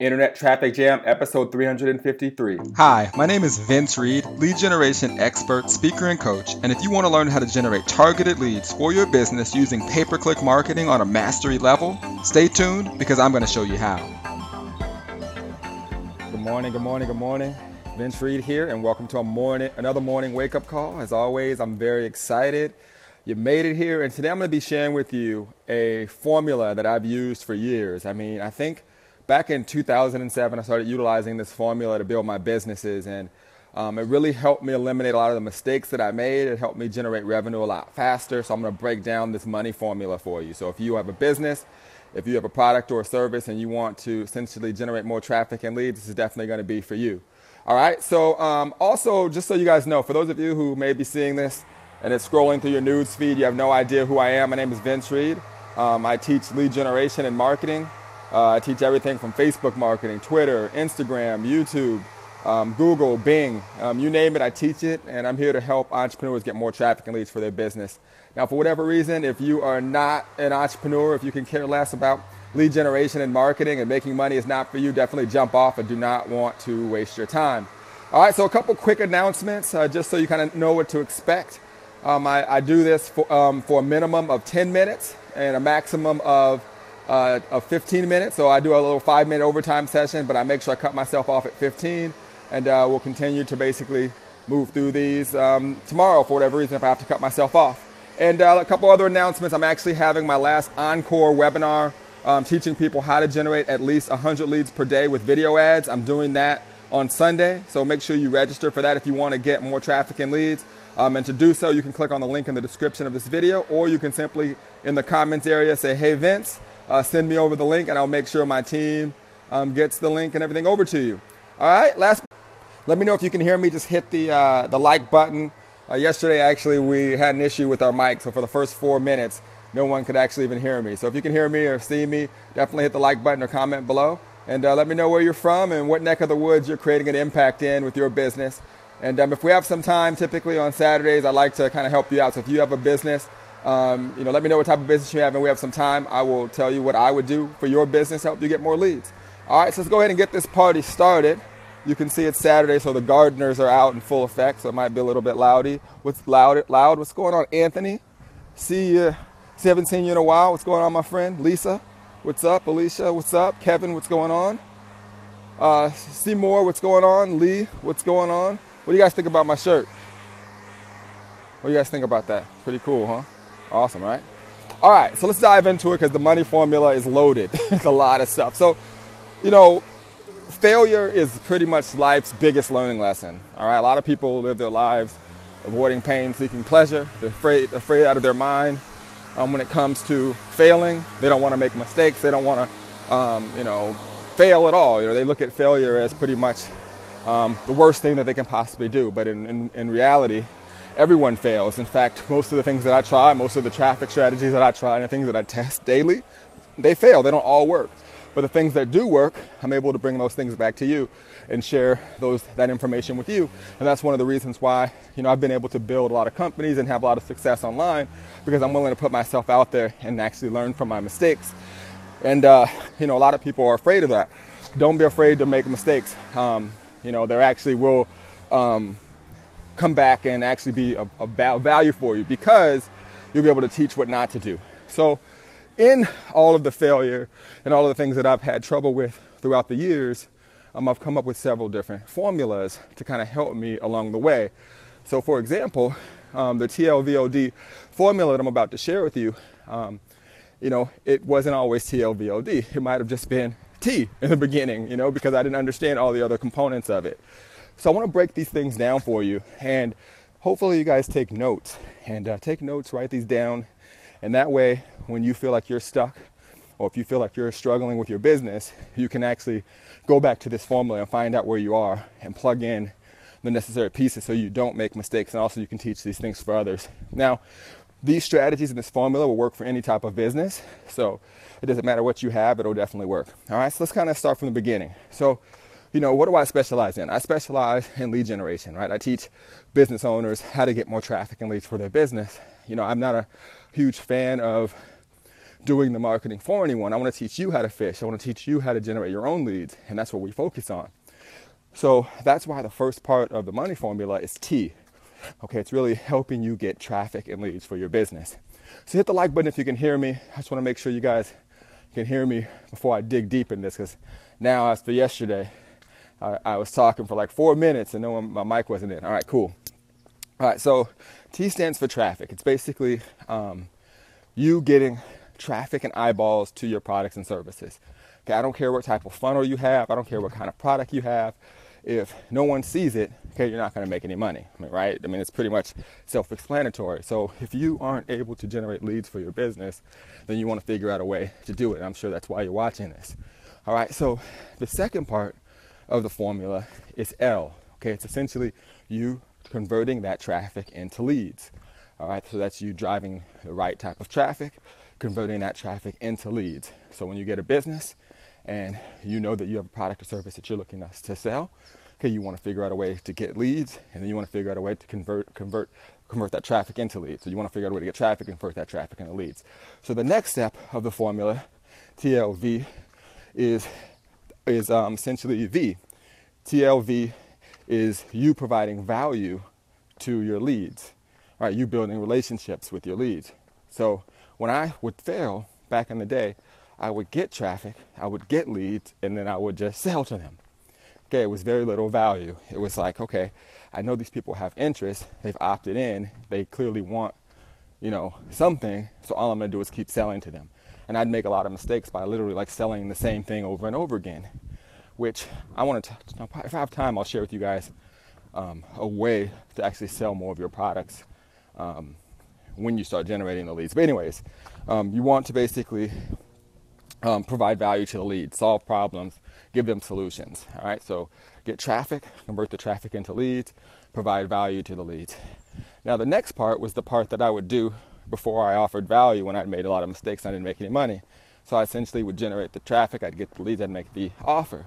Internet Traffic Jam, episode 353. Hi, my name is Vince Reed, lead generation expert, speaker, and coach. And if you want to learn how to generate targeted leads for your business using pay per click marketing on a mastery level, stay tuned because I'm going to show you how. Good morning, good morning, good morning. Vince Reed here, and welcome to a morning, another morning wake up call. As always, I'm very excited. You made it here, and today I'm going to be sharing with you a formula that I've used for years. I mean, I think back in 2007, I started utilizing this formula to build my businesses, and um, it really helped me eliminate a lot of the mistakes that I made. It helped me generate revenue a lot faster. So I'm going to break down this money formula for you. So if you have a business, if you have a product or a service, and you want to essentially generate more traffic and leads, this is definitely going to be for you. All right. So um, also, just so you guys know, for those of you who may be seeing this and it's scrolling through your news feed, you have no idea who I am. My name is Vince Reed. Um, I teach lead generation and marketing. Uh, I teach everything from Facebook marketing, Twitter, Instagram, YouTube, um, Google, Bing, um, you name it, I teach it, and I'm here to help entrepreneurs get more traffic and leads for their business. Now, for whatever reason, if you are not an entrepreneur, if you can care less about lead generation and marketing and making money is not for you, definitely jump off and do not want to waste your time. All right, so a couple quick announcements uh, just so you kind of know what to expect. Um, I, I, do this for, um, for a minimum of 10 minutes and a maximum of uh, of 15 minutes. So I do a little five minute overtime session, but I make sure I cut myself off at 15. And uh, we'll continue to basically move through these um, tomorrow for whatever reason if I have to cut myself off. And uh, a couple other announcements. I'm actually having my last encore webinar um, teaching people how to generate at least 100 leads per day with video ads. I'm doing that on Sunday. So make sure you register for that if you want to get more traffic and leads. Um, and to do so, you can click on the link in the description of this video, or you can simply in the comments area say, Hey, Vince, uh, send me over the link and I'll make sure my team um, gets the link and everything over to you. All right, last, let me know if you can hear me. Just hit the, uh, the like button. Uh, yesterday, actually, we had an issue with our mic, so for the first four minutes, no one could actually even hear me. So if you can hear me or see me, definitely hit the like button or comment below. And uh, let me know where you're from and what neck of the woods you're creating an impact in with your business. And um, if we have some time, typically on Saturdays, I like to kind of help you out. So if you have a business um, you know, let me know what type of business you have, and we have some time. I will tell you what I would do for your business, help you get more leads. All right, so let's go ahead and get this party started. You can see it's Saturday, so the gardeners are out in full effect, so it might be a little bit loudy. What's loud? Loud? What's going on, Anthony? See you. See, haven't seen you in a while. What's going on, my friend? Lisa, what's up? Alicia, what's up? Kevin, what's going on? Uh, Seymour, what's going on? Lee, what's going on? What do you guys think about my shirt? What do you guys think about that? Pretty cool, huh? Awesome, right? All right, so let's dive into it because the money formula is loaded. it's a lot of stuff. So, you know, failure is pretty much life's biggest learning lesson. All right, a lot of people live their lives avoiding pain, seeking pleasure. They're afraid, afraid out of their mind um, when it comes to failing. They don't want to make mistakes. They don't want to, um, you know, fail at all. You know, they look at failure as pretty much um, the worst thing that they can possibly do. But in, in, in reality, everyone fails. In fact, most of the things that I try, most of the traffic strategies that I try, and the things that I test daily, they fail. They don't all work. But the things that do work, I'm able to bring those things back to you and share those that information with you. And that's one of the reasons why, you know, I've been able to build a lot of companies and have a lot of success online because I'm willing to put myself out there and actually learn from my mistakes. And uh, you know, a lot of people are afraid of that. Don't be afraid to make mistakes. Um, you know, there actually will um, come back and actually be a, value for you because you'll be able to teach what not to do. So, in all of the failure and all of the things that I've had trouble with throughout the years, um, I've come up with several different formulas to kind of help me along the way. So, for example, um, the TLVOD formula that I'm about to share with you, um, you know, it wasn't always TLVOD. It might have just been T in the beginning, you know, because I didn't understand all the other components of it. So I want to break these things down for you, and hopefully you guys take notes and uh, take notes, write these down, and that way, when you feel like you're stuck, or if you feel like you're struggling with your business, you can actually go back to this formula and find out where you are and plug in the necessary pieces so you don't make mistakes, and also you can teach these things for others. Now, these strategies in this formula will work for any type of business, so it doesn't matter what you have, it'll definitely work. All right, so let's kind of start from the beginning. So you know, what do I specialize in? I specialize in lead generation, right? I teach business owners how to get more traffic and leads for their business. You know, I'm not a huge fan of doing the marketing for anyone. I want to teach you how to fish. I want to teach you how to generate your own leads. And that's what we focus on. So that's why the first part of the money formula is T. Okay, it's really helping you get traffic and leads for your business. So hit the like button if you can hear me. I just want to make sure you guys can hear me before I dig deep in this because now, as for yesterday, I, I, was talking for like four minutes and no one, my mic wasn't in. All right, cool. All right, so T stands for traffic. It's basically um, you getting traffic and eyeballs to your products and services. Okay, I don't care what type of funnel you have. I don't care what kind of product you have. If no one sees it, okay, you're not going to make any money, I mean, right? I mean, it's pretty much self-explanatory. So if you aren't able to generate leads for your business, then you want to figure out a way to do it. I'm sure that's why you're watching this. All right, so the second part of the formula is L. Okay, it's essentially you converting that traffic into leads. All right, so that's you driving the right type of traffic, converting that traffic into leads. So when you get a business and you know that you have a product or service that you're looking to sell, okay, you want to figure out a way to get leads, and then you want to figure out a way to convert convert convert that traffic into leads. So you want to figure out a way to get traffic and convert that traffic into leads. So the next step of the formula, TLV, is is um, essentially V. TLV is you providing value to your leads, right? You building relationships with your leads. So when I would fail back in the day, I would get traffic, I would get leads, and then I would just sell to them. Okay, it was very little value. It was like, okay, I know these people have interest, they've opted in, they clearly want, you know, something, so all I'm gonna do is keep selling to them. And I'd make a lot of mistakes by literally like selling the same thing over and over again, which I want to, if I have time, I'll share with you guys um, a way to actually sell more of your products um, when you start generating the leads. But anyways, um, you want to basically um, provide value to the lead, solve problems, give them solutions. All right, so get traffic, convert the traffic into leads, provide value to the leads. Now the next part was the part that I would do before I offered value when I'd made a lot of mistakes and I didn't make any money. So I essentially would generate the traffic, I'd get the leads, I'd make the offer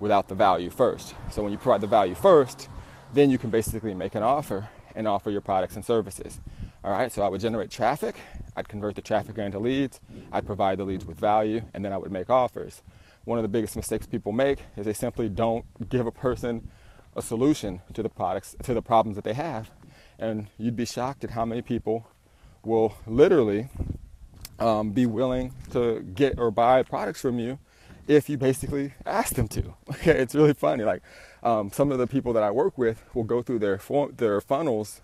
without the value first. So when you provide the value first, then you can basically make an offer and offer your products and services. All right, so I would generate traffic, I'd convert the traffic into leads, I'd provide the leads with value, and then I would make offers. One of the biggest mistakes people make is they simply don't give a person a solution to the products, to the problems that they have. And you'd be shocked at how many people will literally um, be willing to get or buy products from you if you basically ask them to. Okay, it's really funny. Like um, some of the people that I work with will go through their their funnels,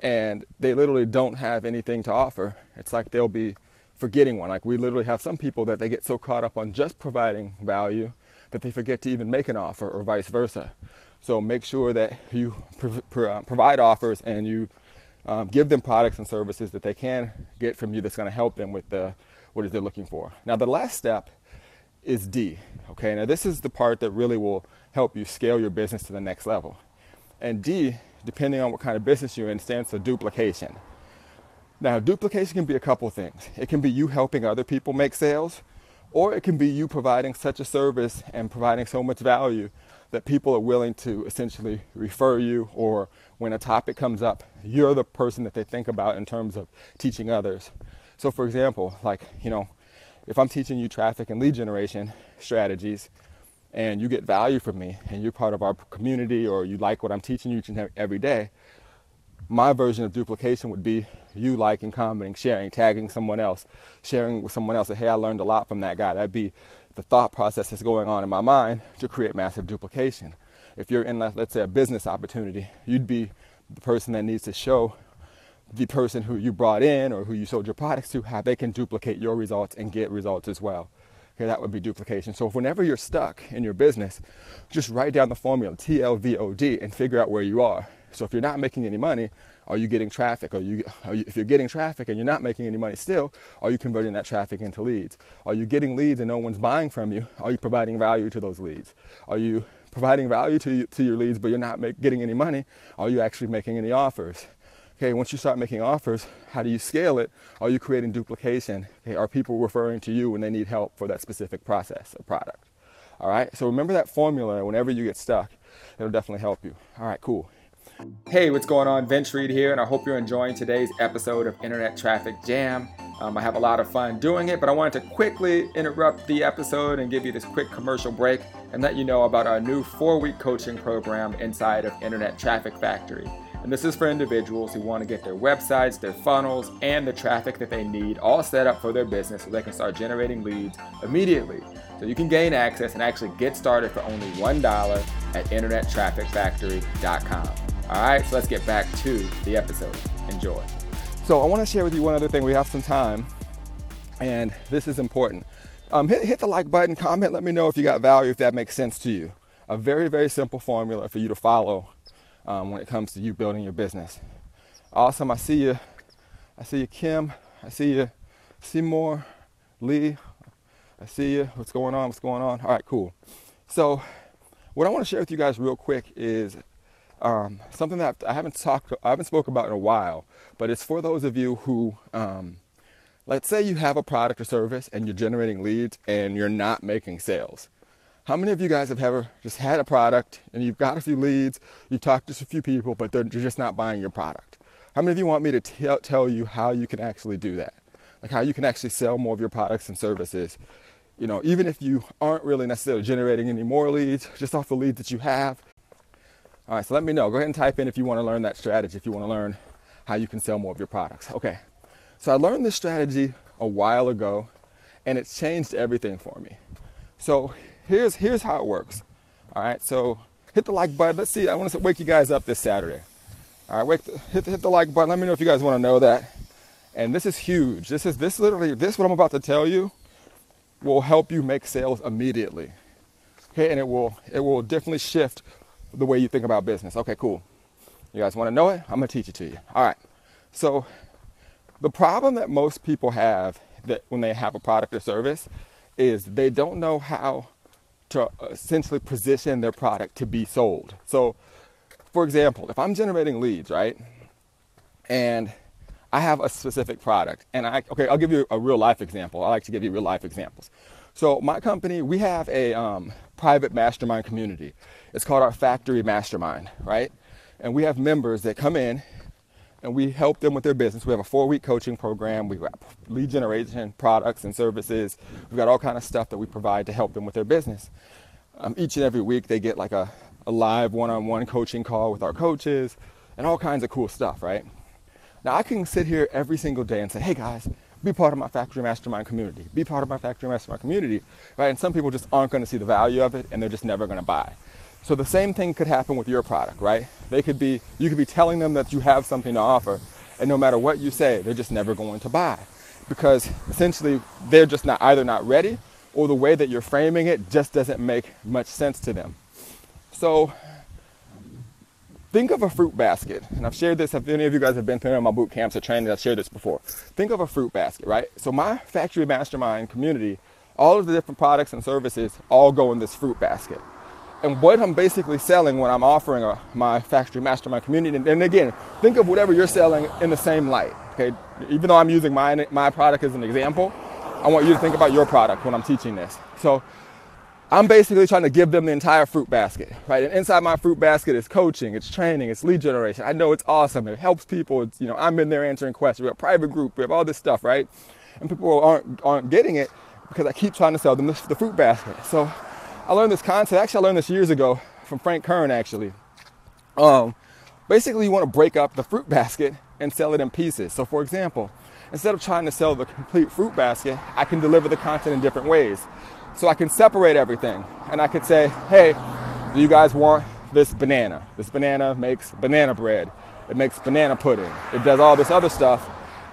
and they literally don't have anything to offer. It's like they'll be forgetting one. Like we literally have some people that they get so caught up on just providing value that they forget to even make an offer, or vice versa. So make sure that you uh, provide offers and you um, give them products and services that they can get from you that's going to help them with the what is they're looking for. Now the last step is D. Okay, now this is the part that really will help you scale your business to the next level. And D, depending on what kind of business you're in, stands for duplication. Now, duplication can be a couple things. It can be you helping other people make sales, or it can be you providing such a service and providing so much value that people are willing to essentially refer you, or when a topic comes up, you're the person that they think about in terms of teaching others. So, for example, like, you know, if I'm teaching you traffic and lead generation strategies and you get value from me and you're part of our community or you like what I'm teaching you every day, my version of duplication would be you liking, commenting, sharing, tagging someone else, sharing with someone else that, hey, I learned a lot from that guy. That'd be the thought process that's going on in my mind to create massive duplication. If you're in, let's say, a business opportunity, you'd be the person that needs to show the person who you brought in or who you sold your products to, how they can duplicate your results and get results as well. Okay, that would be duplication. So whenever you're stuck in your business, just write down the formula TLVOD and figure out where you are. So if you're not making any money, are you getting traffic? Are you, are you, if you're getting traffic and you're not making any money still, are you converting that traffic into leads? Are you getting leads and no one's buying from you? Are you providing value to those leads? Are you providing value to, you, to your leads but you're not make, getting any money? Are you actually making any offers? Okay, once you start making offers, how do you scale it? Are you creating duplication? Okay, are people referring to you when they need help for that specific process or product? All right, so remember that formula whenever you get stuck. It'll definitely help you. All right, cool. Hey, what's going on? Vince Reed here, and I hope you're enjoying today's episode of Internet Traffic Jam. Um, I have a lot of fun doing it, but I wanted to quickly interrupt the episode and give you this quick commercial break and let you know about our new four week coaching program inside of Internet Traffic Factory. And this is for individuals who want to get their websites, their funnels, and the traffic that they need all set up for their business so they can start generating leads immediately. So you can gain access and actually get started for only $1 at internettrafficfactory.com. All right, so let's get back to the episode. Enjoy. So I want to share with you one other thing. We have some time, and this is important. Um, hit, hit the like button, comment, let me know if you got value, if that makes sense to you. A very, very simple formula for you to follow um, when it comes to you building your business. Awesome. I see you. I see you, Kim. I see you, Seymour, Lee. I see you. What's going on? What's going on? All right, cool. So, what I want to share with you guys real quick is um, something that I haven't talked, I haven't spoke about in a while, but it's for those of you who, um, let's say you have a product or service and you're generating leads and you're not making sales. How many of you guys have ever just had a product and you've got a few leads, you've talked to a few people, but they're just not buying your product? How many of you want me to tell, tell you how you can actually do that? Like how you can actually sell more of your products and services. You know, even if you aren't really necessarily generating any more leads, just off the leads that you have. All right, so let me know. Go ahead and type in if you want to learn that strategy, if you want to learn how you can sell more of your products. Okay, so I learned this strategy a while ago and it's changed everything for me. So here's here's how it works. All right, so hit the like button. Let's see. I want to wake you guys up this Saturday. All right, wake hit the, hit the like button. Let me know if you guys want to know that. And this is huge. This is this literally this what I'm about to tell you will help you make sales immediately. Okay, and it will it will definitely shift the way you think about business. Okay, cool. You guys want to know it? I'm gonna teach it to you. All right. So the problem that most people have that when they have a product or service is they don't know how to essentially position their product to be sold. So, for example, if I'm generating leads, right, and I have a specific product, and I okay, I'll give you a real life example. I like to give you real life examples. So, my company, we have a um, private mastermind community. It's called our Factory Mastermind, right? And we have members that come in and we help them with their business. We have a four-week coaching program. We've got lead generation products and services. We've got all kind of stuff that we provide to help them with their business. Um, each and every week, they get like a, a live one-on-one coaching call with our coaches and all kinds of cool stuff, right? Now I can sit here every single day and say, "Hey guys, be part of my factory mastermind community. Be part of my factory mastermind community," right? And some people just aren't going to see the value of it, and they're just never going to buy. So the same thing could happen with your product, right? They could be, you could be telling them that you have something to offer, and no matter what you say, they're just never going to buy because essentially they're just not either not ready or the way that you're framing it just doesn't make much sense to them. So think of a fruit basket, and I've shared this. If any of you guys have been through my boot camps or training, I've shared this before. Think of a fruit basket, right? So my factory mastermind community, all of the different products and services all go in this fruit basket and what I'm basically selling when I'm offering a, my factory mastermind community. And, and, again, think of whatever you're selling in the same light. Okay, even though I'm using my my product as an example, I want you to think about your product when I'm teaching this. So I'm basically trying to give them the entire fruit basket, right? And inside my fruit basket is coaching, it's training, it's lead generation. I know it's awesome. It helps people. It's, you know, I'm in there answering questions. We have a private group. We have all this stuff, right? And people aren't aren't getting it because I keep trying to sell them the fruit basket. So I learned this concept. Actually, I learned this years ago from Frank Kern. Actually, um, basically, you want to break up the fruit basket and sell it in pieces. So, for example, instead of trying to sell the complete fruit basket, I can deliver the content in different ways. So I can separate everything, and I could say, "Hey, do you guys want this banana? This banana makes banana bread. It makes banana pudding. It does all this other stuff."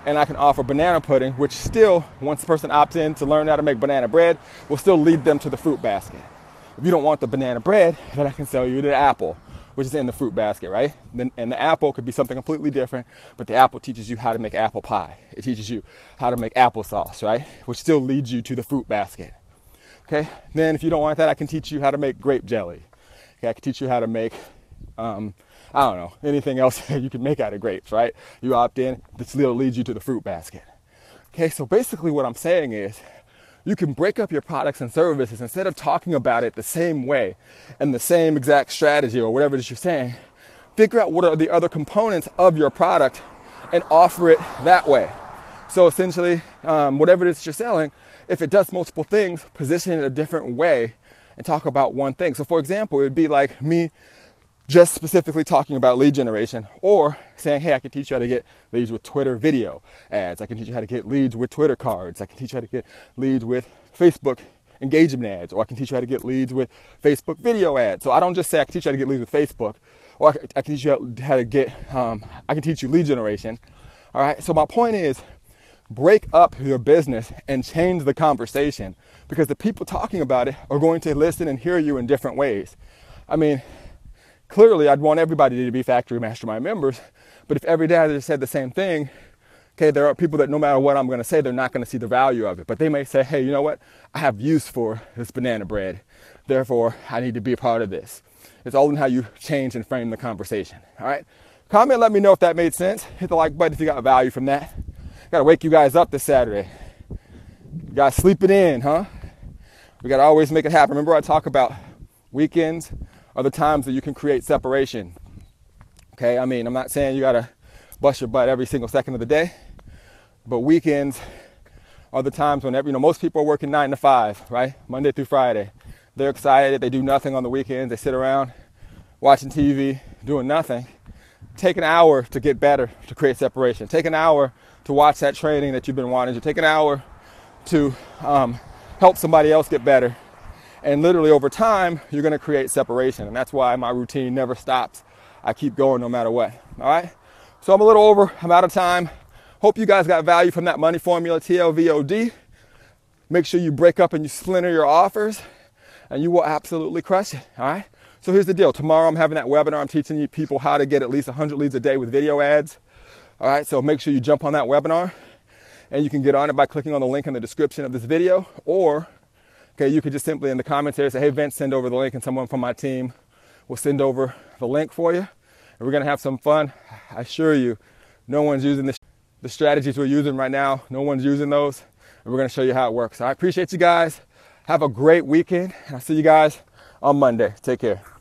and I can offer banana pudding, which still, once the person opts in to learn how to make banana bread, will still lead them to the fruit basket. If you don't want the banana bread, then I can sell you the apple, which is in the fruit basket, right? And the apple could be something completely different, but the apple teaches you how to make apple pie. It teaches you how to make applesauce, right? Which still leads you to the fruit basket. Okay. Then if you don't want that, I can teach you how to make grape jelly. Okay. I can teach you how to make, um, I don't know, anything else you can make out of grapes, right? You opt in, this little leads you to the fruit basket. Okay. So basically, what I'm saying is you can break up your products and services instead of talking about it the same way and the same exact strategy or whatever it is you're saying. Figure out what are the other components of your product and offer it that way. So essentially, um, whatever it is you're selling, if it does multiple things, position it a different way and talk about one thing. So, for example, it would be like me just specifically talking about lead generation or saying, hey, I can teach you how to get leads with Twitter video ads. I can teach you how to get leads with Twitter cards. I can teach you how to get leads with Facebook engagement ads, or I can teach you how to get leads with Facebook video ads. So I don't just say I can teach you how to get leads with Facebook, or I can teach you how to get, um, I can teach you lead generation. All right. So my point is, break up your business and change the conversation because the people talking about it are going to listen and hear you in different ways. I mean, clearly I'd want everybody to be factory mastermind members, but if every day I just said the same thing, okay, there are people that no matter what I'm going to say, they're not going to see the value of it. But they may say, hey, you know what? I have use for this banana bread. Therefore, I need to be a part of this. It's all in how you change and frame the conversation. All right. Comment, let me know if that made sense. Hit the like button if you got value from that. Got to wake you guys up this Saturday. You guys sleeping in, huh? We got to always make it happen. Remember, I talk about weekends are the times that you can create separation. Okay, I mean, I'm not saying you got to bust your butt every single second of the day, but weekends are the times when you know most people are working nine to five, right? Monday through Friday. They're excited. They do nothing on the weekends. They sit around watching TV, doing nothing. Take an hour to get better, to create separation. Take an hour to watch that training that you've been wanting to. Take an hour to um, help somebody else get better. And literally over time, you're to create separation. And that's why my routine never stops. I keep going no matter what. All right. So I'm a little over. I'm out of time. Hope you guys got value from that money formula TLVOD. Make sure you break up and you splinter your offers, and you will absolutely crush it. All right. So here's the deal. Tomorrow I'm having that webinar. I'm teaching you people how to get at least 100 leads a day with video ads. All right. So make sure you jump on that webinar, and you can get on it by clicking on the link in the description of this video, or okay, you could just simply in the comments say, "Hey Vince, send over the link," and someone from my team will send over the link for you, and we're gonna have some fun. I assure you, no one's using the strategies we're using right now. No one's using those. And we're going to show you how it works. I appreciate you guys. Have a great weekend. I'll see you guys on Monday. Take care.